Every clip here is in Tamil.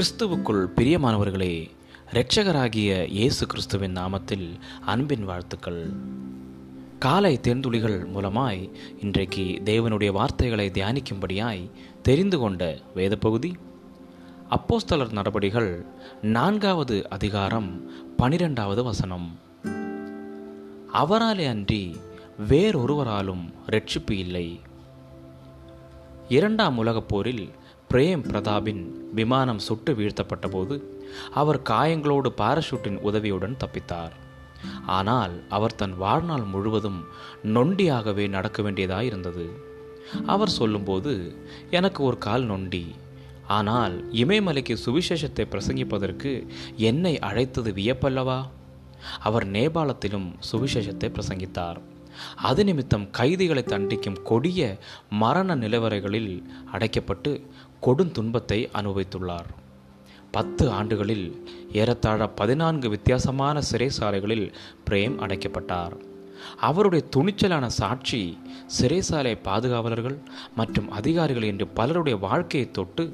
கிறிஸ்துவுக்குள் பிரியமானவர்களே இரட்சகராகிய இயேசு கிறிஸ்துவின் நாமத்தில் அன்பின் வாழ்த்துக்கள். காலை தேர்ந்துளிகள் மூலமாய் இன்றைக்கு தேவனுடைய வார்த்தைகளை தியானிக்கும்படியாய் தெரிந்து கொண்ட வேத பகுதி அப்போஸ்தலர் நடபடிகள் நான்காவது அதிகாரம் பனிரெண்டாவது வசனம். அவராலே அன்றி வேறொருவராலும் ரட்சிப்பு இல்லை. இரண்டாம் உலகப் போரில் பிரேம் பிரதாபின் விமானம் சுட்டு வீழ்த்தப்பட்ட போது அவர் காயங்களோடு பாராசூட்டின் உதவியுடன் தப்பித்தார். ஆனால் அவர் தன் வாழ்நாள் முழுவதும் நொண்டியாகவே நடக்க வேண்டியதாக இருந்தது அவர் சொல்லும்போது எனக்கு ஒரு கால் நொண்டி. ஆனால் இமயமலைக்கு சுவிசேஷத்தை பிரசங்கிப்பதற்கு என்னை அழைத்தது வியப்பல்லவா? அவர் நேபாளத்திலும் சுவிசேஷத்தை பிரசங்கித்தார். அது நிமித்தம் கைதிகளை தண்டிக்கும் கொடிய மரண நிலவரைகளில் அடைக்கப்பட்டு கொடுந்துன்பத்தை அனுபவித்துள்ளார். பத்து ஆண்டுகளில் ஏறத்தாழ பதினான்கு வித்தியாசமான சிறைசாலைகளில் பிரேம் அடைக்கப்பட்டார். அவருடைய துணிச்சலான சாட்சி சிறைசாலை பாதுகாவலர்கள் மற்றும் அதிகாரிகள் என்று பலருடைய வாழ்க்கையை தொட்டு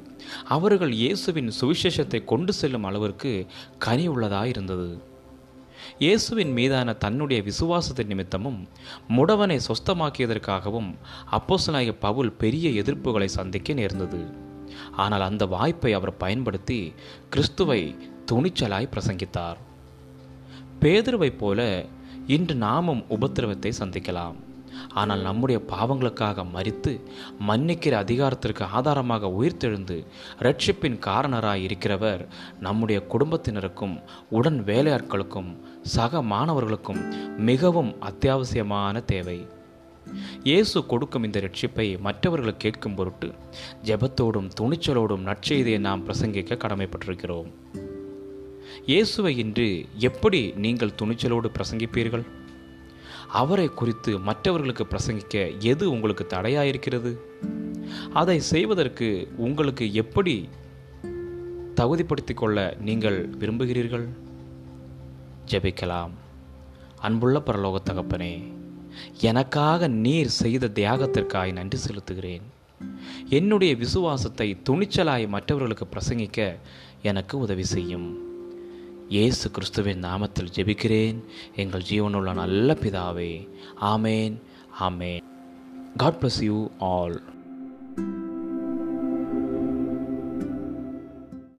அவர்கள் இயேசுவின் சுவிசேஷத்தை கொண்டு செல்லும் அளவிற்கு கனி உள்ளதாயிருந்தது இயேசுவின் மீதான தன்னுடைய விசுவாசத்தின் நிமித்தமும் முடவனை சொஸ்தமாக்கியதற்காகவும் அப்போசனாகிய பவுல் பெரிய எதிர்ப்புகளை சந்திக்க நேர்ந்தது. ஆனால் அந்த வாய்ப்பை அவர் பயன்படுத்தி கிறிஸ்துவை துணிச்சலாய் பிரசங்கித்தார். பேதுருவைப் போல இன்று நாமும் உபத்திரவத்தை சந்திக்கலாம். ஆனால் நம்முடைய பாவங்களுக்காக மறித்து மன்னிக்கிற அதிகாரத்திற்கு ஆதாரமாக உயிர்த்தெழுந்து ரட்சிப்பின் காரணராய் இருக்கிறவர் நம்முடைய குடும்பத்தினருக்கும் உடன் வேலையாட்களுக்கும் சக மாணவர்களுக்கும் மிகவும் அத்தியாவசியமான தேவை. இயேசு கொடுக்கும் இந்த ரட்சிப்பை மற்றவர்கள் கேட்கும் பொருட்டு ஜெபத்தோடும் துணிச்சலோடும் நற்செய்தியை நாம் பிரசங்கிக்க கடமைப்பட்டிருக்கிறோம். இயேசுவை இன்று எப்படி நீங்கள் துணிச்சலோடு பிரசங்கிப்பீர்கள்? அவரை குறித்து மற்றவர்களுக்கு பிரசங்கிக்க எது உங்களுக்கு தடையாயிருக்கிறது? அதை செய்வதற்கு உங்களுக்கு எப்படி தகுதிப்படுத்திக் கொள்ள நீங்கள் விரும்புகிறீர்கள்? ஜெபிக்கலாம். அன்புள்ள பரலோக தகப்பனே எனக்காக நீர் செய்த தியாகத்திற்காய் நன்றி செலுத்துகிறேன். என்னுடைய விசுவாசத்தை துணிச்சலாய் மற்றவர்களுக்கு பிரசங்கிக்க எனக்கு உதவி செய்யும். இயேசு கிறிஸ்துவின் நாமத்தில் ஜெபிக்கிறேன். எங்கள் ஜீவனுள்ள நல்ல பிதாவே. ஆமேன். ஆமேன். God bless you all